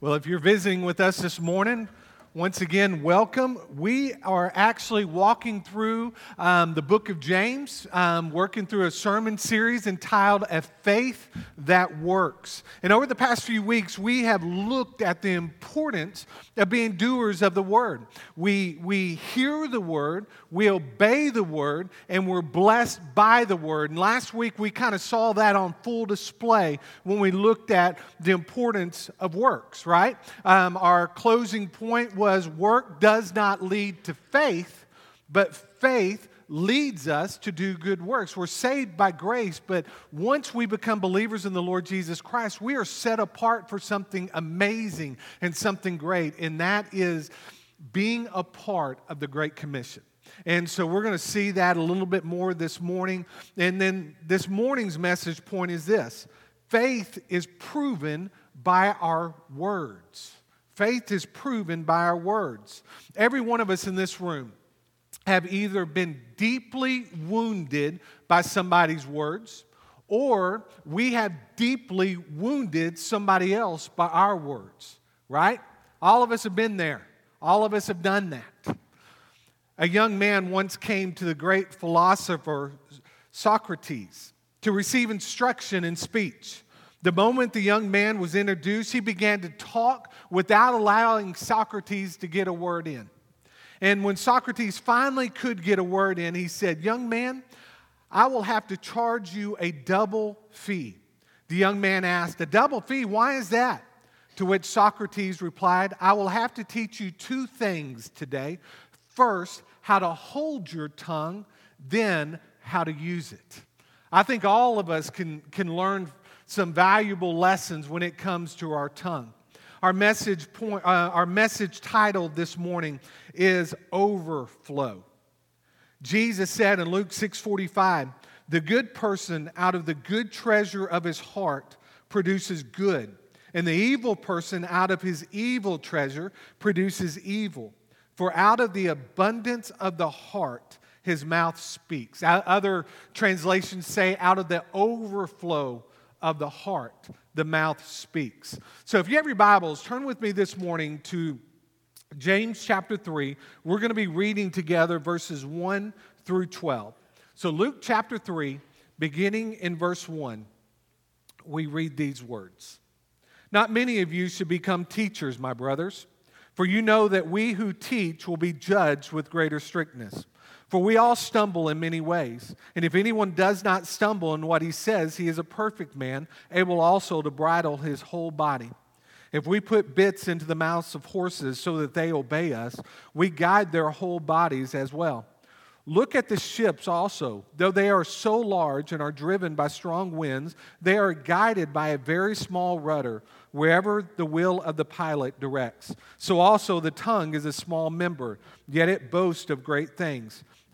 Well, if you're visiting with us this morning, once again, welcome. We are actually walking through um, the book of James, um, working through a sermon series entitled A Faith That Works. And over the past few weeks, we have looked at the importance of being doers of the word. We, we hear the word, we obey the word, and we're blessed by the word. And last week, we kind of saw that on full display when we looked at the importance of works, right? Um, our closing point was work does not lead to faith, but faith leads us to do good works. We're saved by grace, but once we become believers in the Lord Jesus Christ, we are set apart for something amazing and something great, and that is being a part of the Great Commission. And so we're going to see that a little bit more this morning. And then this morning's message point is this faith is proven by our words. Faith is proven by our words. Every one of us in this room have either been deeply wounded by somebody's words or we have deeply wounded somebody else by our words, right? All of us have been there. All of us have done that. A young man once came to the great philosopher Socrates to receive instruction in speech. The moment the young man was introduced, he began to talk without allowing Socrates to get a word in. And when Socrates finally could get a word in, he said, Young man, I will have to charge you a double fee. The young man asked, A double fee? Why is that? To which Socrates replied, I will have to teach you two things today. First, how to hold your tongue, then, how to use it. I think all of us can, can learn some valuable lessons when it comes to our tongue. Our message, point, uh, our message title this morning is Overflow. Jesus said in Luke 6:45, "The good person out of the good treasure of his heart produces good, and the evil person out of his evil treasure produces evil. For out of the abundance of the heart his mouth speaks." Other translations say out of the overflow of the heart, the mouth speaks. So if you have your Bibles, turn with me this morning to James chapter 3. We're going to be reading together verses 1 through 12. So, Luke chapter 3, beginning in verse 1, we read these words Not many of you should become teachers, my brothers, for you know that we who teach will be judged with greater strictness. For we all stumble in many ways. And if anyone does not stumble in what he says, he is a perfect man, able also to bridle his whole body. If we put bits into the mouths of horses so that they obey us, we guide their whole bodies as well. Look at the ships also. Though they are so large and are driven by strong winds, they are guided by a very small rudder wherever the will of the pilot directs. So also the tongue is a small member, yet it boasts of great things.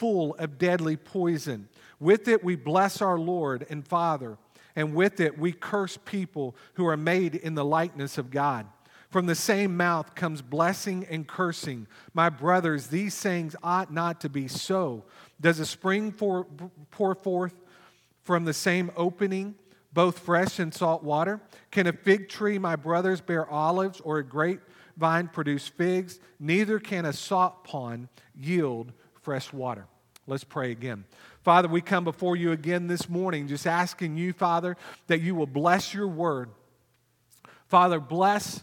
full of deadly poison. With it, we bless our Lord and Father, and with it, we curse people who are made in the likeness of God. From the same mouth comes blessing and cursing. My brothers, these sayings ought not to be so. Does a spring pour, pour forth from the same opening both fresh and salt water? Can a fig tree, my brothers, bear olives, or a grapevine produce figs? Neither can a salt pond yield fresh water. Let's pray again. Father, we come before you again this morning, just asking you, Father, that you will bless your word. Father, bless,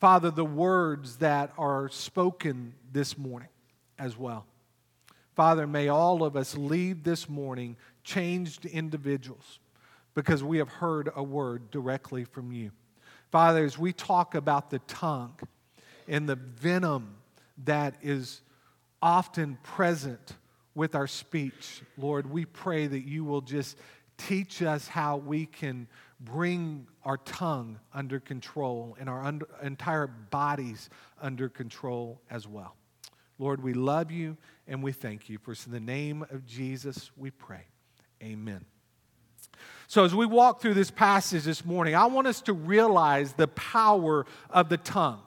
Father, the words that are spoken this morning as well. Father, may all of us leave this morning changed individuals because we have heard a word directly from you. Father, as we talk about the tongue and the venom that is often present with our speech. Lord, we pray that you will just teach us how we can bring our tongue under control and our under, entire bodies under control as well. Lord, we love you and we thank you. For in the name of Jesus we pray. Amen. So, as we walk through this passage this morning, I want us to realize the power of the tongue.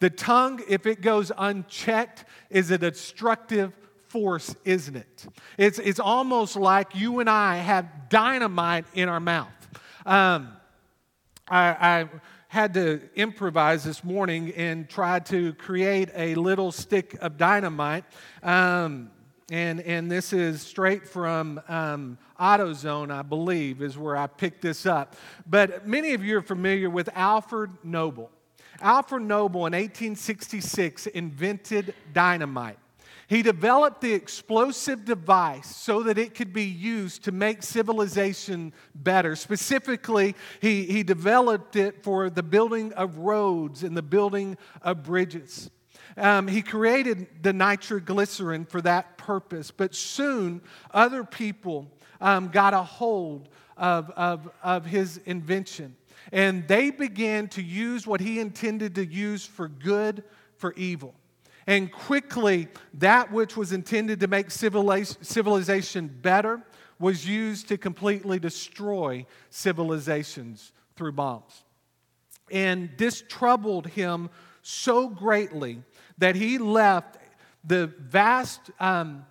The tongue, if it goes unchecked, is a destructive force, isn't it? It's, it's almost like you and I have dynamite in our mouth. Um, I, I had to improvise this morning and try to create a little stick of dynamite. Um, and, and this is straight from um, AutoZone, I believe, is where I picked this up. But many of you are familiar with Alfred Nobel. Alfred Nobel in 1866 invented dynamite. He developed the explosive device so that it could be used to make civilization better. Specifically, he, he developed it for the building of roads and the building of bridges. Um, he created the nitroglycerin for that purpose, but soon other people um, got a hold of, of, of his invention. And they began to use what he intended to use for good for evil. And quickly, that which was intended to make civilization better was used to completely destroy civilizations through bombs. And this troubled him so greatly that he left the vast um,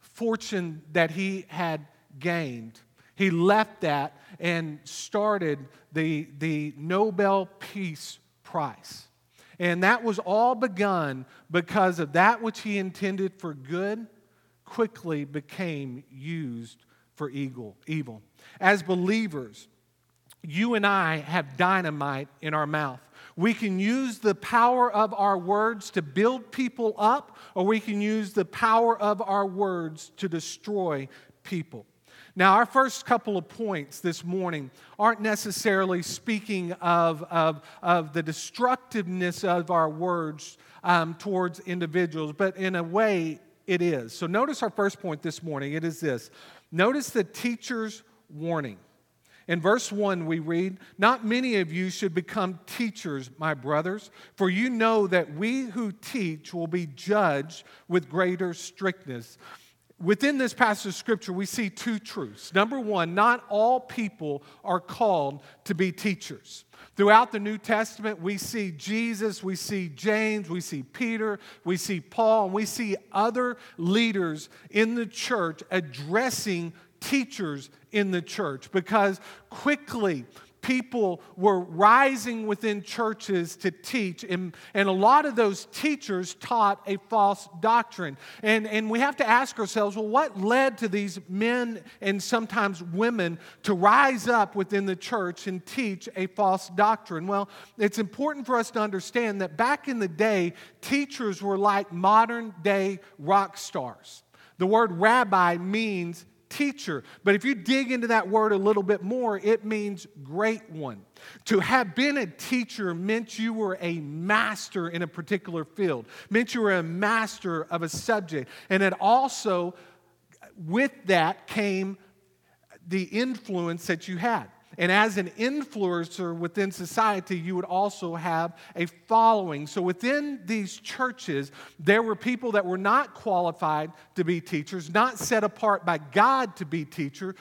fortune that he had gained. He left that and started the, the Nobel Peace Prize. And that was all begun because of that which he intended for good quickly became used for evil. evil. As believers, you and I have dynamite in our mouth. We can use the power of our words to build people up, or we can use the power of our words to destroy people. Now, our first couple of points this morning aren't necessarily speaking of, of, of the destructiveness of our words um, towards individuals, but in a way, it is. So, notice our first point this morning. It is this notice the teacher's warning. In verse 1, we read, Not many of you should become teachers, my brothers, for you know that we who teach will be judged with greater strictness. Within this passage of scripture, we see two truths. Number one, not all people are called to be teachers. Throughout the New Testament, we see Jesus, we see James, we see Peter, we see Paul, and we see other leaders in the church addressing teachers in the church because quickly people were rising within churches to teach, and, and a lot of those teachers taught a false doctrine. And, and we have to ask ourselves well, what led to these men and sometimes women to rise up within the church and teach a false doctrine? Well, it's important for us to understand that back in the day, teachers were like modern day rock stars. The word rabbi means teacher. But if you dig into that word a little bit more, it means great one. To have been a teacher meant you were a master in a particular field, meant you were a master of a subject. And it also, with that came the influence that you had. And as an influencer within society, you would also have a following. So within these churches, there were people that were not qualified to be teachers, not set apart by God to be teachers,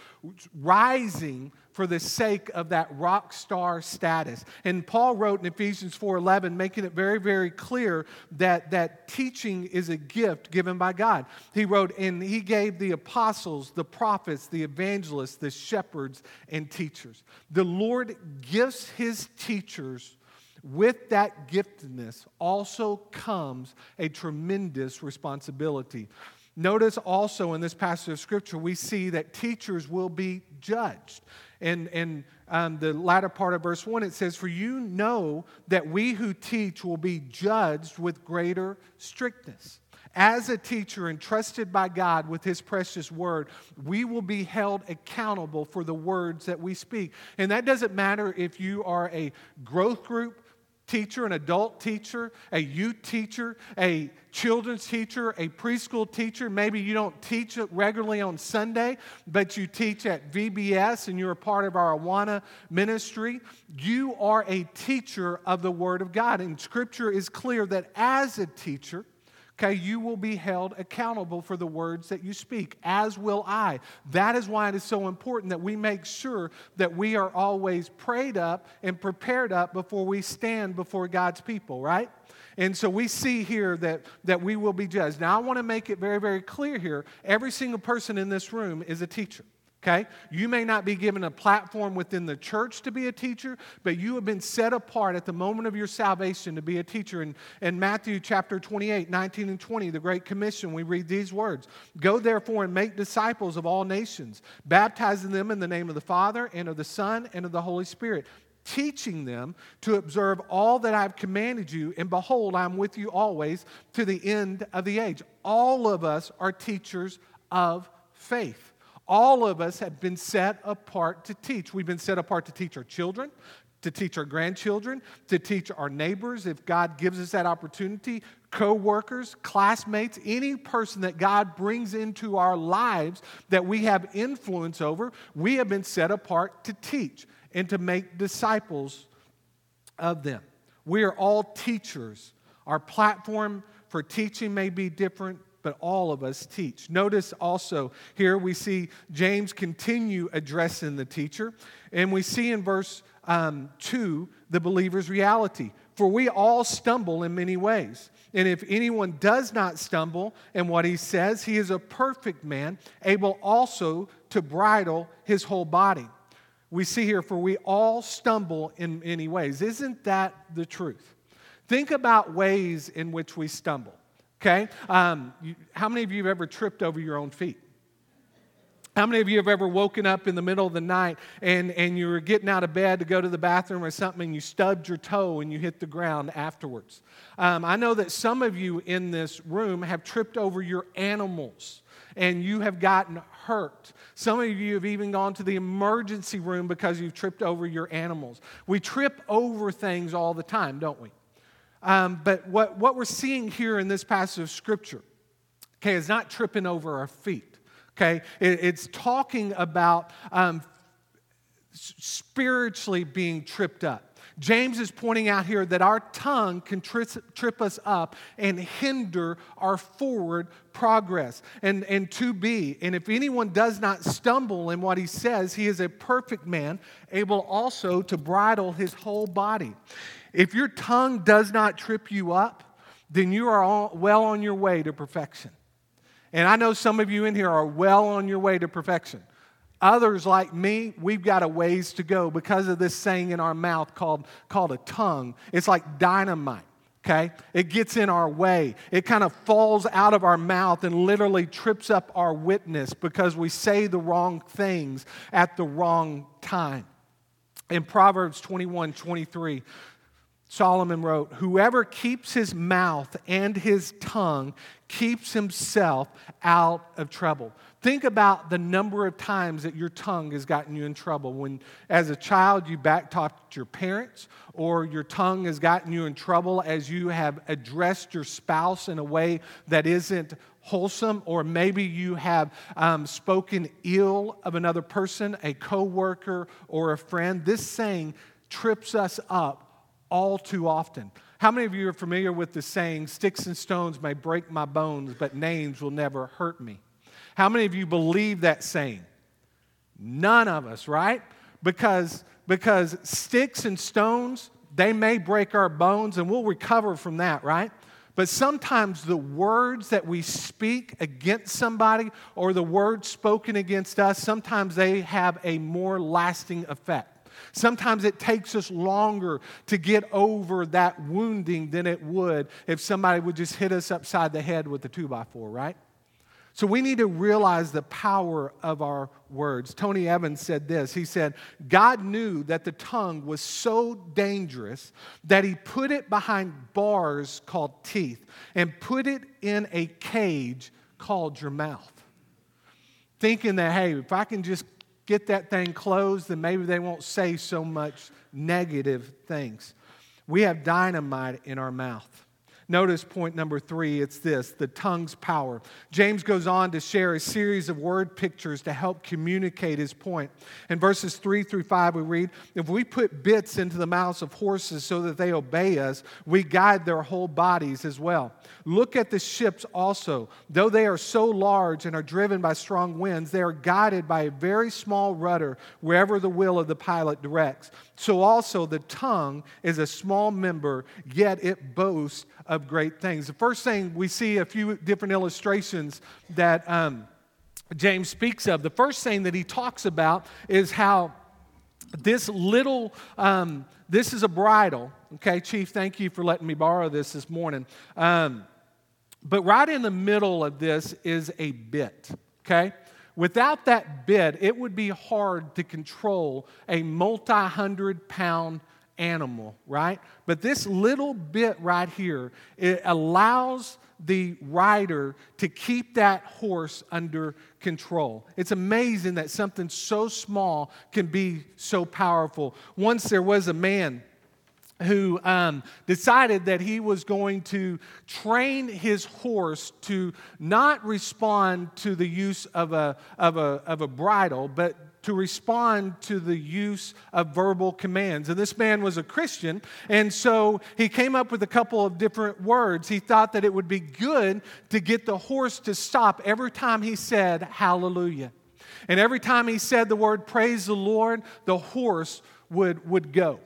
rising for the sake of that rock star status. And Paul wrote in Ephesians 4:11 making it very very clear that that teaching is a gift given by God. He wrote and he gave the apostles, the prophets, the evangelists, the shepherds and teachers. The Lord gives his teachers with that giftedness also comes a tremendous responsibility. Notice also in this passage of scripture, we see that teachers will be judged. And, and um, the latter part of verse 1, it says, For you know that we who teach will be judged with greater strictness. As a teacher entrusted by God with His precious word, we will be held accountable for the words that we speak. And that doesn't matter if you are a growth group teacher, an adult teacher, a youth teacher, a children's teacher, a preschool teacher. Maybe you don't teach it regularly on Sunday, but you teach at VBS and you're a part of our Awana ministry. You are a teacher of the Word of God. And Scripture is clear that as a teacher, Okay, you will be held accountable for the words that you speak, as will I. That is why it is so important that we make sure that we are always prayed up and prepared up before we stand before God's people, right? And so we see here that, that we will be judged. Now, I want to make it very, very clear here every single person in this room is a teacher okay? You may not be given a platform within the church to be a teacher, but you have been set apart at the moment of your salvation to be a teacher. In, in Matthew chapter 28, 19 and 20, the Great Commission, we read these words Go therefore and make disciples of all nations, baptizing them in the name of the Father and of the Son and of the Holy Spirit teaching them to observe all that I've commanded you, and behold, I'm with you always to the end of the age. All of us are teachers of faith. All of us have been set apart to teach. We've been set apart to teach our children, to teach our grandchildren, to teach our neighbors if God gives us that opportunity, co workers, classmates, any person that God brings into our lives that we have influence over, we have been set apart to teach and to make disciples of them. We are all teachers. Our platform for teaching may be different, but all of us teach. Notice also here we see James continue addressing the teacher, and we see in verse um, 2 the believer's reality. For we all stumble in many ways. And if anyone does not stumble in what he says, he is a perfect man, able also to bridle his whole body. We see here, for we all stumble in many ways. Isn't that the truth? Think about ways in which we stumble. Okay? Um, you, how many of you have ever tripped over your own feet? How many of you have ever woken up in the middle of the night and, and you were getting out of bed to go to the bathroom or something and you stubbed your toe and you hit the ground afterwards? Um, I know that some of you in this room have tripped over your animals and you have gotten hurt. Some of you have even gone to the emergency room because you've tripped over your animals. We trip over things all the time, don't we? Um, but what, what we're seeing here in this passage of Scripture, okay, is not tripping over our feet. Okay, it, it's talking about um, spiritually being tripped up. James is pointing out here that our tongue can tri- trip us up and hinder our forward progress and, and to be. And if anyone does not stumble in what he says, he is a perfect man, able also to bridle his whole body. If your tongue does not trip you up, then you are all, well on your way to perfection. And I know some of you in here are well on your way to perfection. Others, like me, we've got a ways to go because of this saying in our mouth called, called a tongue. It's like dynamite, okay? It gets in our way. It kind of falls out of our mouth and literally trips up our witness because we say the wrong things at the wrong time. In Proverbs 21 23, Solomon wrote, Whoever keeps his mouth and his tongue keeps himself out of trouble. Think about the number of times that your tongue has gotten you in trouble. When, as a child, you backtalked your parents, or your tongue has gotten you in trouble as you have addressed your spouse in a way that isn't wholesome, or maybe you have um, spoken ill of another person, a coworker, or a friend. This saying trips us up all too often. How many of you are familiar with the saying, sticks and stones may break my bones, but names will never hurt me? How many of you believe that saying? None of us, right? Because, because sticks and stones, they may break our bones and we'll recover from that, right? But sometimes the words that we speak against somebody or the words spoken against us, sometimes they have a more lasting effect. Sometimes it takes us longer to get over that wounding than it would if somebody would just hit us upside the head with a two by four, right? So we need to realize the power of our words. Tony Evans said this. He said, God knew that the tongue was so dangerous that he put it behind bars called teeth and put it in a cage called your mouth. Thinking that, hey, if I can just get that thing closed, then maybe they won't say so much negative things. We have dynamite in our mouth. Notice point number three it's this the tongue's power. James goes on to share a series of word pictures to help communicate his point. In verses three through five, we read If we put bits into the mouths of horses so that they obey us, we guide their whole bodies as well. Look at the ships also. Though they are so large and are driven by strong winds, they are guided by a very small rudder wherever the will of the pilot directs. So also the tongue is a small member, yet it boasts of great things. The first thing we see a few different illustrations that um, James speaks of. The first thing that he talks about is how this little, um, this is a bridle. Okay, Chief, thank you for letting me borrow this this morning. Um, but right in the middle of this is a bit. Okay? Without that bit, it would be hard to control a multi hundred pound animal, right? But this little bit right here, it allows the rider to keep that horse under control. It's amazing that something so small can be so powerful. Once there was a man who um, decided that he was going to train his horse to not respond to the use of a, of a, of a bridle, but to respond to the use of verbal commands. And this man was a Christian, and so he came up with a couple of different words. He thought that it would be good to get the horse to stop every time he said, Hallelujah. And every time he said the word, Praise the Lord, the horse would, would go.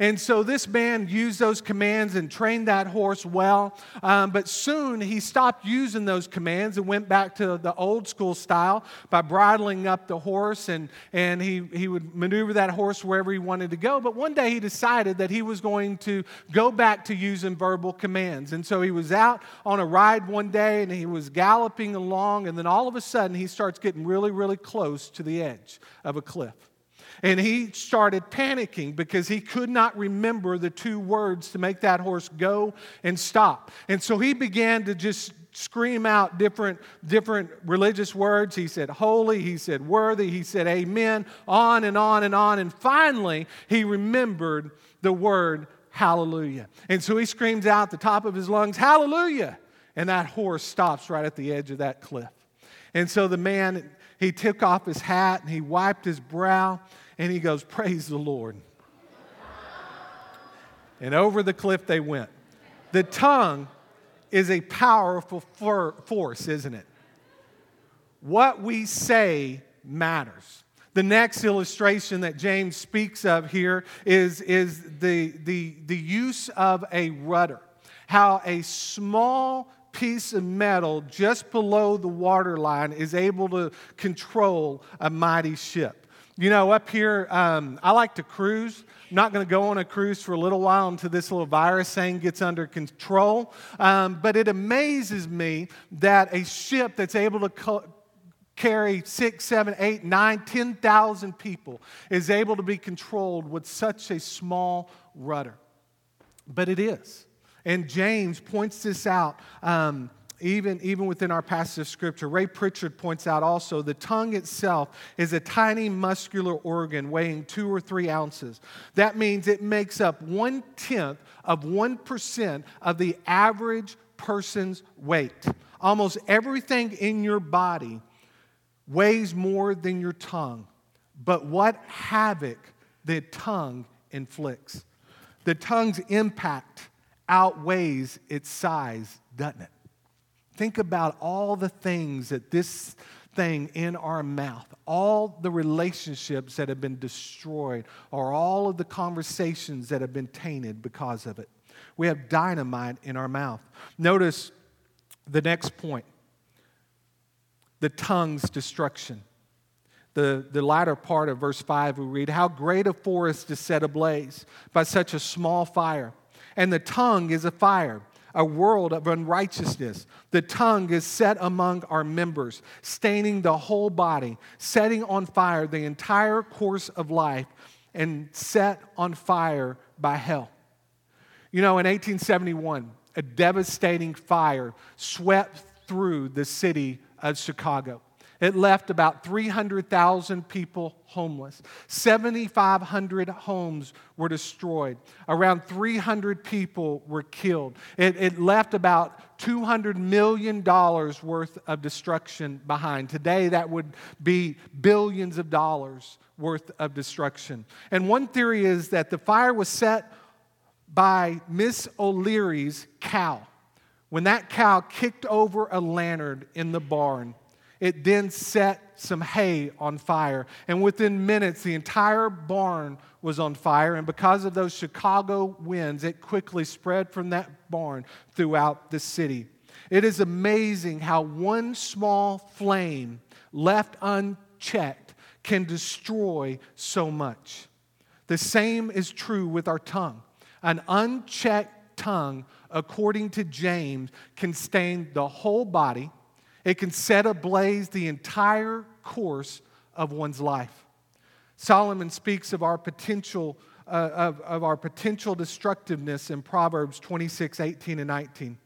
And so this man used those commands and trained that horse well. Um, but soon he stopped using those commands and went back to the old school style by bridling up the horse and, and he, he would maneuver that horse wherever he wanted to go. But one day he decided that he was going to go back to using verbal commands. And so he was out on a ride one day and he was galloping along. And then all of a sudden he starts getting really, really close to the edge of a cliff. And he started panicking because he could not remember the two words to make that horse go and stop. And so he began to just scream out different, different religious words. He said holy, he said worthy, he said amen, on and on and on. And finally, he remembered the word hallelujah. And so he screams out the top of his lungs, hallelujah. And that horse stops right at the edge of that cliff. And so the man, he took off his hat and he wiped his brow and he goes, Praise the Lord. and over the cliff they went. The tongue is a powerful for- force, isn't it? What we say matters. The next illustration that James speaks of here is, is the, the, the use of a rudder. How a small piece of metal just below the waterline is able to control a mighty ship. You know, up here, um, I like to cruise. I'm not going to go on a cruise for a little while until this little virus thing gets under control. Um, but it amazes me that a ship that's able to co- carry six, seven, eight, nine, ten thousand people is able to be controlled with such a small rudder. But it is. And James points this out um, even, even within our passage of scripture. Ray Pritchard points out also the tongue itself is a tiny muscular organ weighing two or three ounces. That means it makes up one tenth of 1% of the average person's weight. Almost everything in your body weighs more than your tongue. But what havoc the tongue inflicts. The tongue's impact outweighs its size, doesn't it? Think about all the things that this thing in our mouth, all the relationships that have been destroyed, or all of the conversations that have been tainted because of it. We have dynamite in our mouth. Notice the next point the tongue's destruction. The, the latter part of verse 5, we read, How great a forest is set ablaze by such a small fire, and the tongue is a fire a world of unrighteousness. The tongue is set among our members, staining the whole body, setting on fire the entire course of life, and set on fire by hell. You know, in 1871, a devastating fire swept through the city of Chicago. It left about 300,000 people homeless. 7,500 homes were destroyed. Around 300 people were killed. It, it, left about $200 million worth of destruction behind. Today, that would be billions of dollars worth of destruction. And one theory is that the fire was set by Miss O'Leary's cow. When that cow kicked over a lantern in the barn, it then set some hay on fire. And within minutes, the entire barn was on fire. And because of those Chicago winds, it quickly spread from that barn throughout the city. It is amazing how one small flame left unchecked can destroy so much. The same is true with our tongue. An unchecked tongue, according to James, can stain the whole body it can set ablaze the entire course of one's life. Solomon speaks of our potential, uh, of, of our potential destructiveness in Proverbs 26, 18, and 19.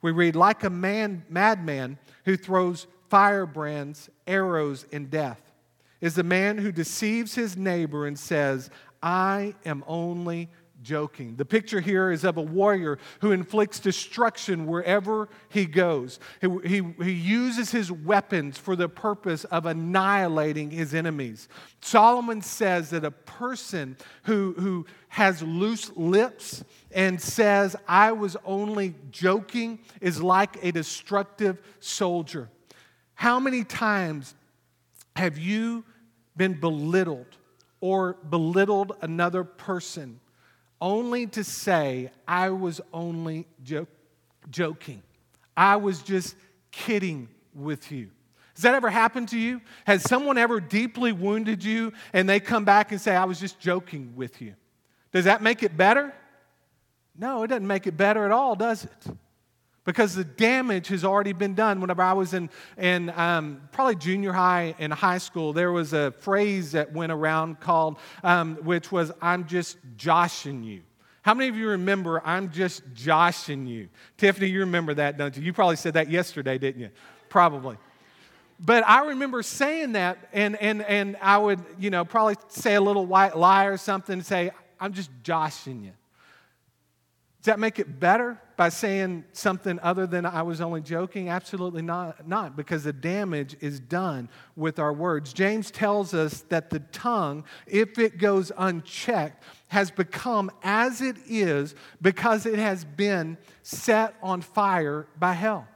We read, like a man, madman who throws firebrands, arrows, and death, is the man who deceives his neighbor and says, I am only joking. The picture here is of a warrior who inflicts destruction wherever he goes. He, he, he, uses his weapons for the purpose of annihilating his enemies. Solomon says that a person who, who has loose lips and says, I was only joking, is like a destructive soldier. How many times have you been belittled or belittled another person? Only to say, I was only jo- joking. I was just kidding with you. Has that ever happened to you? Has someone ever deeply wounded you and they come back and say, I was just joking with you? Does that make it better? No, it doesn't make it better at all, does it? Because the damage has already been done. Whenever I was in, in um, probably junior high and high school, there was a phrase that went around called, um, which was, I'm just joshing you. How many of you remember, I'm just joshing you? Tiffany, you remember that, don't you? You probably said that yesterday, didn't you? Probably. But I remember saying that, and, and, and I would, you know, probably say a little white lie or something, and say, I'm just joshing you. Does that make it better by saying something other than I was only joking? Absolutely not, not, because the damage is done with our words. James tells us that the tongue, if it goes unchecked, has become as it is because it has been set on fire by hell.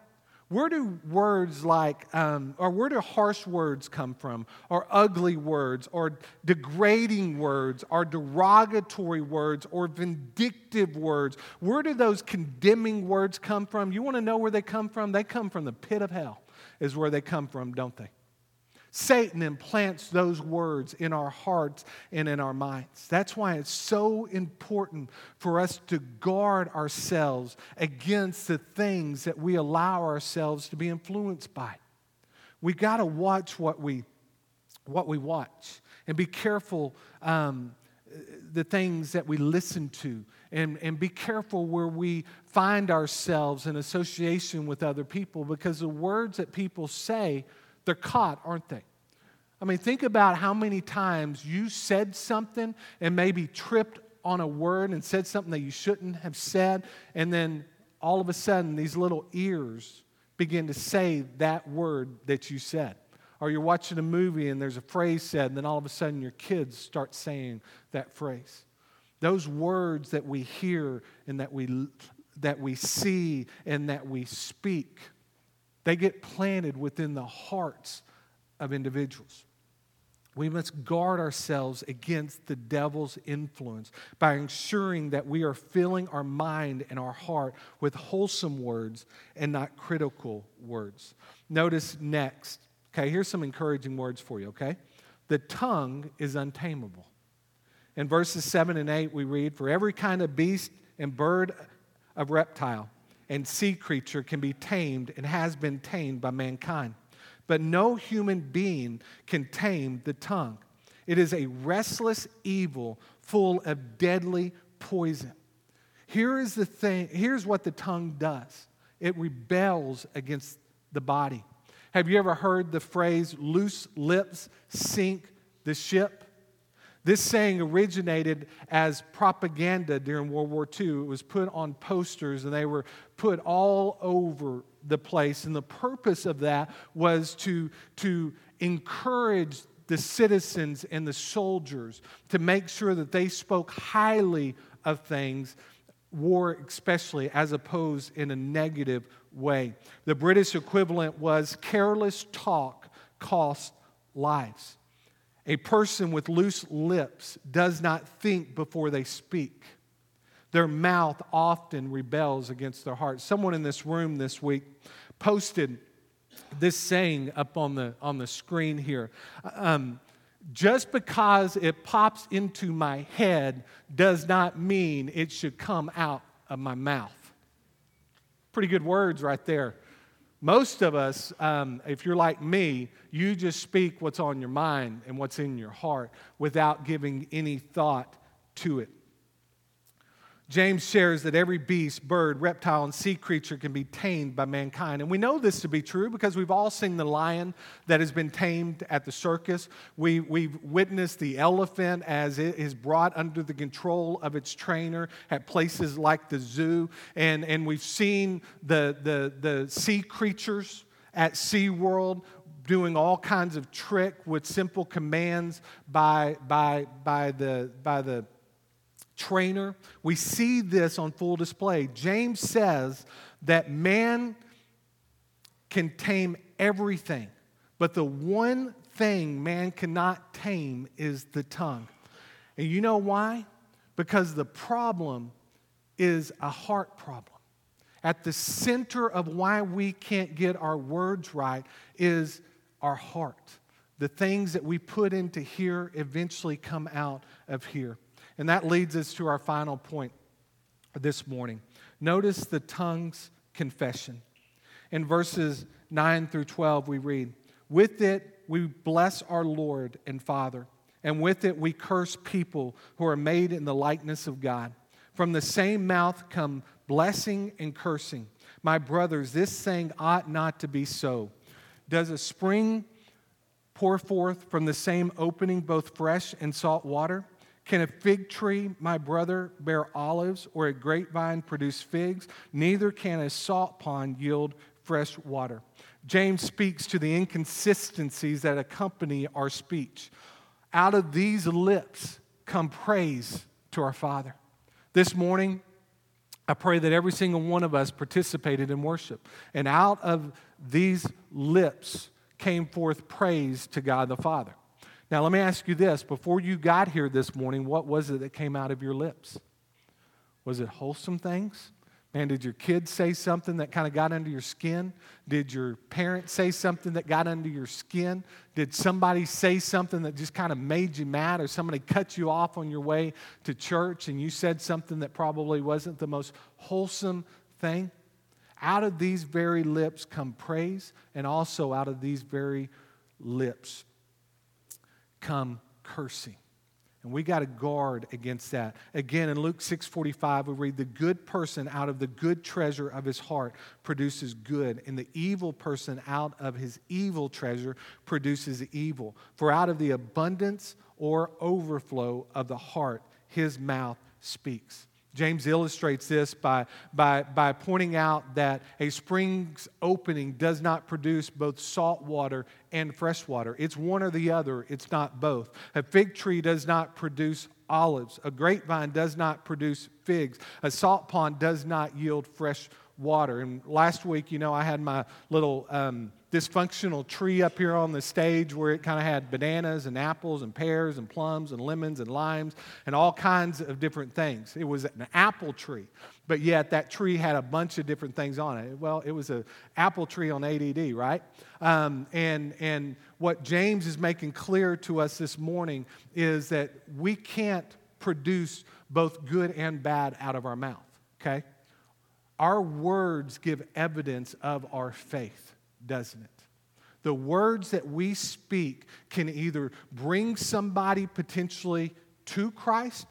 Where do words like, um, or where do harsh words come from, or ugly words, or degrading words, or derogatory words, or vindictive words? Where do those condemning words come from? You want to know where they come from? They come from the pit of hell, is where they come from, don't they? Satan implants those words in our hearts and in our minds. That's why it's so important for us to guard ourselves against the things that we allow ourselves to be influenced by. We got to watch what we, what we watch and be careful um, the things that we listen to and, and be careful where we find ourselves in association with other people because the words that people say they're caught, aren't they? I mean, think about how many times you said something and maybe tripped on a word and said something that you shouldn't have said, and then all of a sudden these little ears begin to say that word that you said. Or you're watching a movie and there's a phrase said, and then all of a sudden your kids start saying that phrase. Those words that we hear and that we, that we see and that we speak they get planted within the hearts of individuals. We must guard ourselves against the devil's influence by ensuring that we are filling our mind and our heart with wholesome words and not critical words. Notice next, okay, here's some encouraging words for you, okay? The tongue is untamable. In verses 7 and 8, we read, For every kind of beast and bird of reptile, and sea creature can be tamed and has been tamed by mankind. But no human being can tame the tongue. It is a restless evil full of deadly poison. Here is the thing, here's what the tongue does. It rebels against the body. Have you ever heard the phrase, loose lips sink the ship? This saying originated as propaganda during World War II. It was put on posters and they were put all over the place. And the purpose of that was to, to encourage the citizens and the soldiers to make sure that they spoke highly of things, war especially, as opposed in a negative way. The British equivalent was careless talk costs lives. A person with loose lips does not think before they speak. Their mouth often rebels against their heart. Someone in this room this week posted this saying up on the, on the screen here. Um, just because it pops into my head does not mean it should come out of my mouth. Pretty good words right there. Most of us, um, if you're like me, you just speak what's on your mind and what's in your heart without giving any thought to it. James shares that every beast, bird, reptile, and sea creature can be tamed by mankind. And we know this to be true because we've all seen the lion that has been tamed at the circus. We, we've witnessed the elephant as it is brought under the control of its trainer at places like the zoo. And, and we've seen the, the, the sea creatures at SeaWorld doing all kinds of trick with simple commands by, by, by, the, by the trainer. We see this on full display. James says that man can tame everything, but the one thing man cannot tame is the tongue. And you know why? Because the problem is a heart problem. At the center of why we can't get our words right is our heart. The things that we put into here eventually come out of here. And that leads us to our final point this morning. Notice the tongue's confession. In verses 9 through 12, we read, With it we bless our Lord and Father, and with it we curse people who are made in the likeness of God. From the same mouth come blessing and cursing. My brothers, this thing ought not to be so. Does a spring pour forth from the same opening both fresh and salt water? Can a fig tree, my brother, bear olives, or a grapevine produce figs? Neither can a salt pond yield fresh water. James speaks to the inconsistencies that accompany our speech. Out of these lips come praise to our Father. This morning, I pray that every single one of us participated in worship. And out of these lips came forth praise to God the Father. Now, let me ask you this before you got here this morning, what was it that came out of your lips? Was it wholesome things? Man, did your kids say something that kind of got under your skin? Did your parents say something that got under your skin? Did somebody say something that just kind of made you mad, or somebody cut you off on your way to church and you said something that probably wasn't the most wholesome thing? Out of these very lips come praise, and also out of these very lips come cursing. And we got to guard against that. Again, in Luke 6:45, we read, "The good person out of the good treasure of his heart produces good, and the evil person out of his evil treasure produces evil. For out of the abundance or overflow of the heart, his mouth speaks." James illustrates this by, by, by pointing out that a spring's opening does not produce both salt water and fresh water. It's one or the other, it's not both. A fig tree does not produce olives, a grapevine does not produce figs, a salt pond does not yield fresh water. And last week, you know, I had my little. Um, dysfunctional tree up here on the stage where it kind of had bananas and apples and pears and plums and lemons and limes and all kinds of different things. It was an apple tree, but yet that tree had a bunch of different things on it. Well, it was an apple tree on ADD, right? Um, and, and what James is making clear to us this morning is that we can't produce both good and bad out of our mouth, okay? Our words give evidence of our faith doesn't it? The words that we speak can either bring somebody potentially to Christ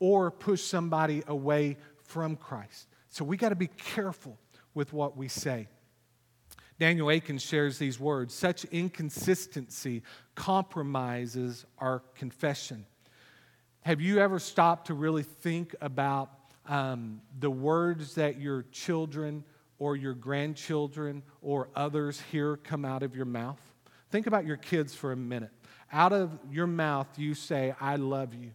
or push somebody away from Christ. So we got to be careful with what we say. Daniel Akin shares these words such inconsistency compromises our confession. Have you ever stopped to really think about um, the words that your children or your grandchildren or others hear come out of your mouth? Think about your kids for a minute. Out of your mouth, you say, I love you.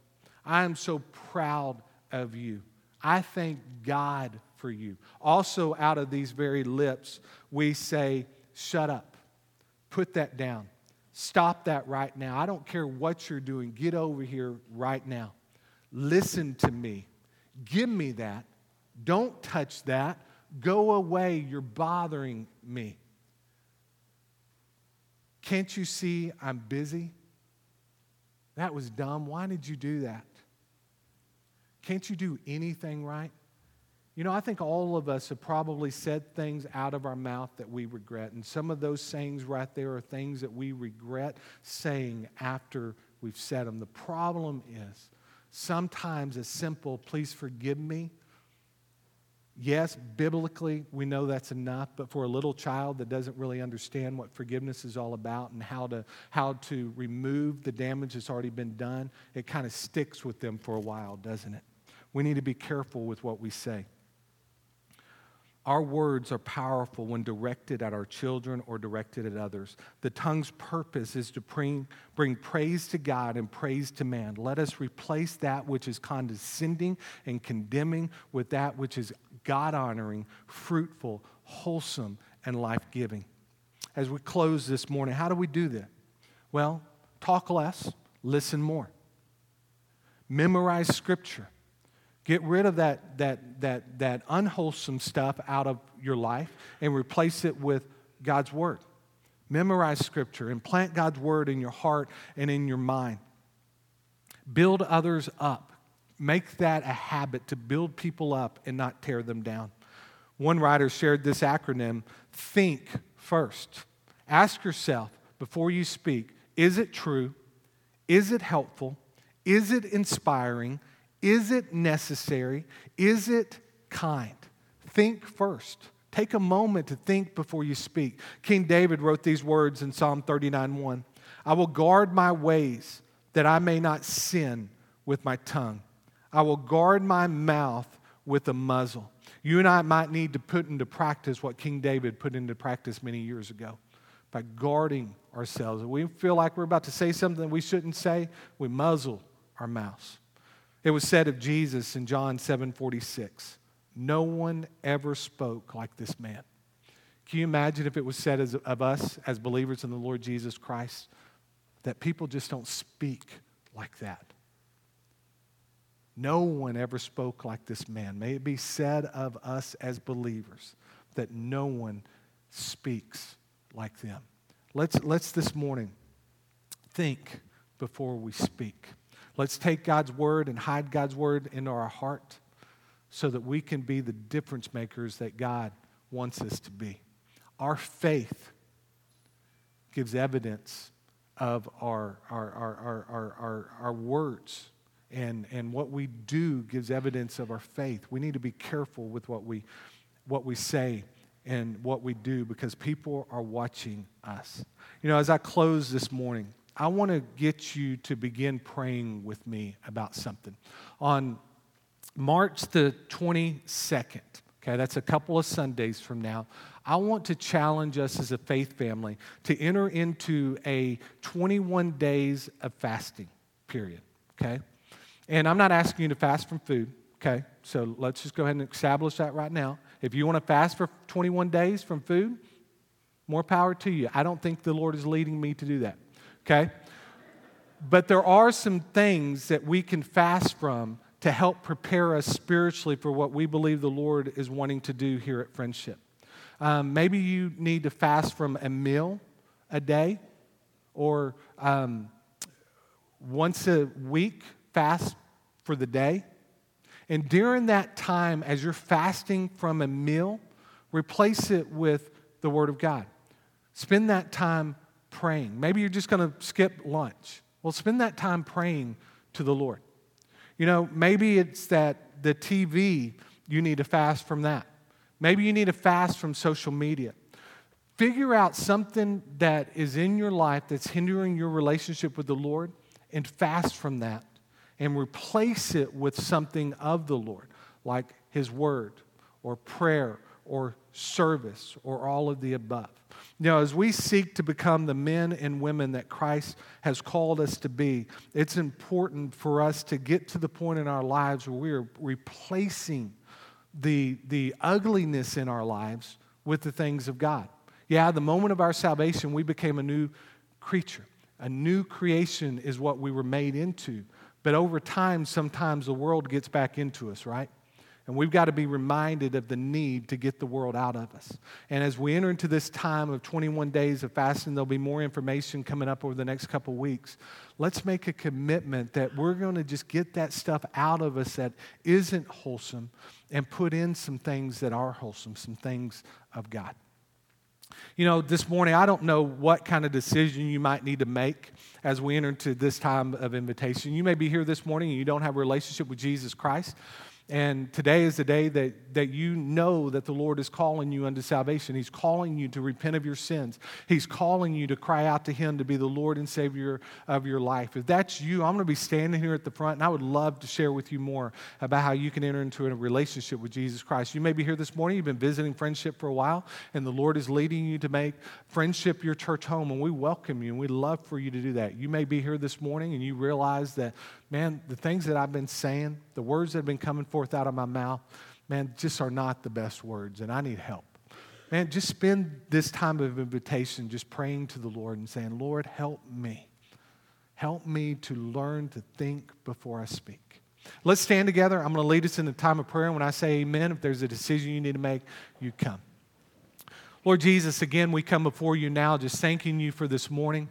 I am so proud of you. I thank God for you. Also, out of these very lips, we say, Shut up. Put that down. Stop that right now. I don't care what you're doing. Get over here right now. Listen to me. Give me that. Don't touch that. Go away. You're bothering me. Can't you see I'm busy? That was dumb. Why did you do that? Can't you do anything right? You know, I think all of us have probably said things out of our mouth that we regret. And some of those sayings right there are things that we regret saying after we've said them. The problem is sometimes a simple, please forgive me. Yes, biblically, we know that's enough, but for a little child that doesn't really understand what forgiveness is all about and how to, how to remove the damage that's already been done, it kind of sticks with them for a while, doesn't it? We need to be careful with what we say. Our words are powerful when directed at our children or directed at others. The tongue's purpose is to bring, bring praise to God and praise to man. Let us replace that which is condescending and condemning with that which is God honoring, fruitful, wholesome, and life giving. As we close this morning, how do we do that? Well, talk less, listen more. Memorize scripture. Get rid of that, that, that, that unwholesome stuff out of your life and replace it with God's Word. Memorize Scripture and plant God's Word in your heart and in your mind. Build others up. Make that a habit to build people up and not tear them down. One writer shared this acronym think first. Ask yourself before you speak is it true? Is it helpful? Is it inspiring? Is it necessary? Is it kind? Think first. Take a moment to think before you speak. King David wrote these words in Psalm 39:1. I will guard my ways that I may not sin with my tongue. I will guard my mouth with a muzzle. You and I might need to put into practice what King David put into practice many years ago by guarding ourselves. If we feel like we're about to say something we shouldn't say, we muzzle our mouths. It was said of Jesus in John 7:46, "No one ever spoke like this man." Can you imagine if it was said as, of us as believers in the Lord Jesus Christ that people just don't speak like that? No one ever spoke like this man. May it be said of us as believers that no one speaks like them. Let's, let's this morning think before we speak. Let's take God's word and hide God's word into our heart so that we can be the difference makers that God wants us to be. Our faith gives evidence of our, our, our, our, our, our, our words. And, and what we do gives evidence of our faith. We need to be careful with what we, what we say and what we do because people are watching us. You know, as I close this morning, I want to get you to begin praying with me about something. On March the 22nd, okay, that's a couple of Sundays from now, I want to challenge us as a faith family to enter into a 21 days of fasting period, okay? And I'm not asking you to fast from food, okay? So let's just go ahead and establish that right now. If you want to fast for 21 days from food, more power to you. I don't think the Lord is leading me to do that okay? But there are some things that we can fast from to help prepare us spiritually for what we believe the Lord is wanting to do here at Friendship. Um, maybe you need to fast from a meal a day or um, once a week, fast for the day. And during that time, as you're fasting from a meal, replace it with the Word of God. Spend that time praying. Maybe you're just going to skip lunch. Well, spend that time praying to the Lord. You know, maybe it's that the TV, you need to fast from that. Maybe you need to fast from social media. Figure out something that is in your life that's hindering your relationship with the Lord and fast from that and replace it with something of the Lord, like His Word or prayer or service or all of the above. Now, as we seek to become the men and women that Christ has called us to be, it's important for us to get to the point in our lives where we are replacing the, the ugliness in our lives with the things of God. Yeah, the moment of our salvation, we became a new creature. A new creation is what we were made into. But over time, sometimes the world gets back into us, right? And we've got to be reminded of the need to get the world out of us. And as we enter into this time of 21 days of fasting, there'll be more information coming up over the next couple weeks. Let's make a commitment that we're going to just get that stuff out of us that isn't wholesome and put in some things that are wholesome, some things of God. You know, this morning, I don't know what kind of decision you might need to make as we enter into this time of invitation. You may be here this morning and you don't have a relationship with Jesus Christ. And today is the day that, that you know that the Lord is calling you unto salvation. He's calling you to repent of your sins. He's calling you to cry out to Him to be the Lord and Savior of your life. If that's you, I'm going to be standing here at the front, and I would love to share with you more about how you can enter into a relationship with Jesus Christ. You may be here this morning, you've been visiting friendship for a while, and the Lord is leading you to make friendship your church home, and we welcome you, and we'd love for you to do that. You may be here this morning, and you realize that man, the things that I've been saying, the words that have been coming forth out of my mouth, man, just are not the best words, and I need help. Man, just spend this time of invitation just praying to the Lord and saying, Lord, help me. Help me to learn to think before I speak. Let's stand together. I'm going to lead us in the time of prayer. And When I say amen, if there's a decision you need to make, you come. Lord Jesus, again, we come before you now just thanking you for this morning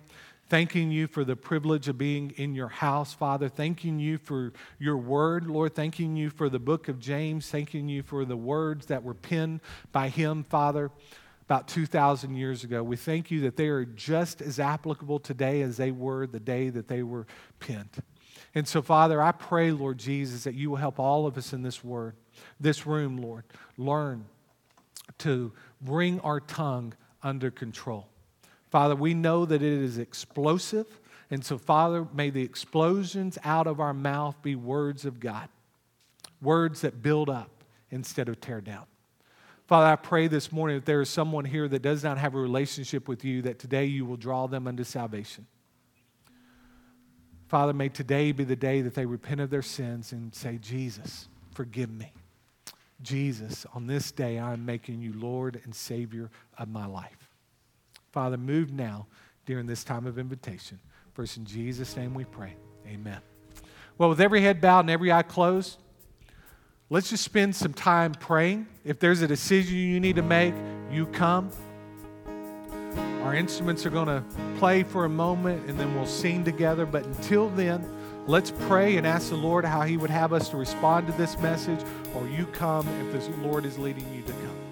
thanking you for the privilege of being in your house, Father. Thanking you for your word, Lord. Thanking you for the book of James. Thanking you for the words that were penned by him, Father, about 2,000 years ago. We thank you that they are just as applicable today as they were the day that they were penned. And so, Father, I pray, Lord Jesus, that you will help all of us in this word, this room, Lord, learn to bring our tongue under control. Father, we know that it is explosive. And so, Father, may the explosions out of our mouth be words of God, words that build up instead of tear down. Father, I pray this morning that there is someone here that does not have a relationship with you, that today you will draw them unto salvation. Father, may today be the day that they repent of their sins and say, Jesus, forgive me. Jesus, on this day, I am making you Lord and Savior of my life. Father, move now during this time of invitation. First, in Jesus' name we pray. Amen. Well, with every head bowed and every eye closed, let's just spend some time praying. If there's a decision you need to make, you come. Our instruments are going to play for a moment and then we'll sing together. But until then, let's pray and ask the Lord how He would have us to respond to this message, or you come if the Lord is leading you to come.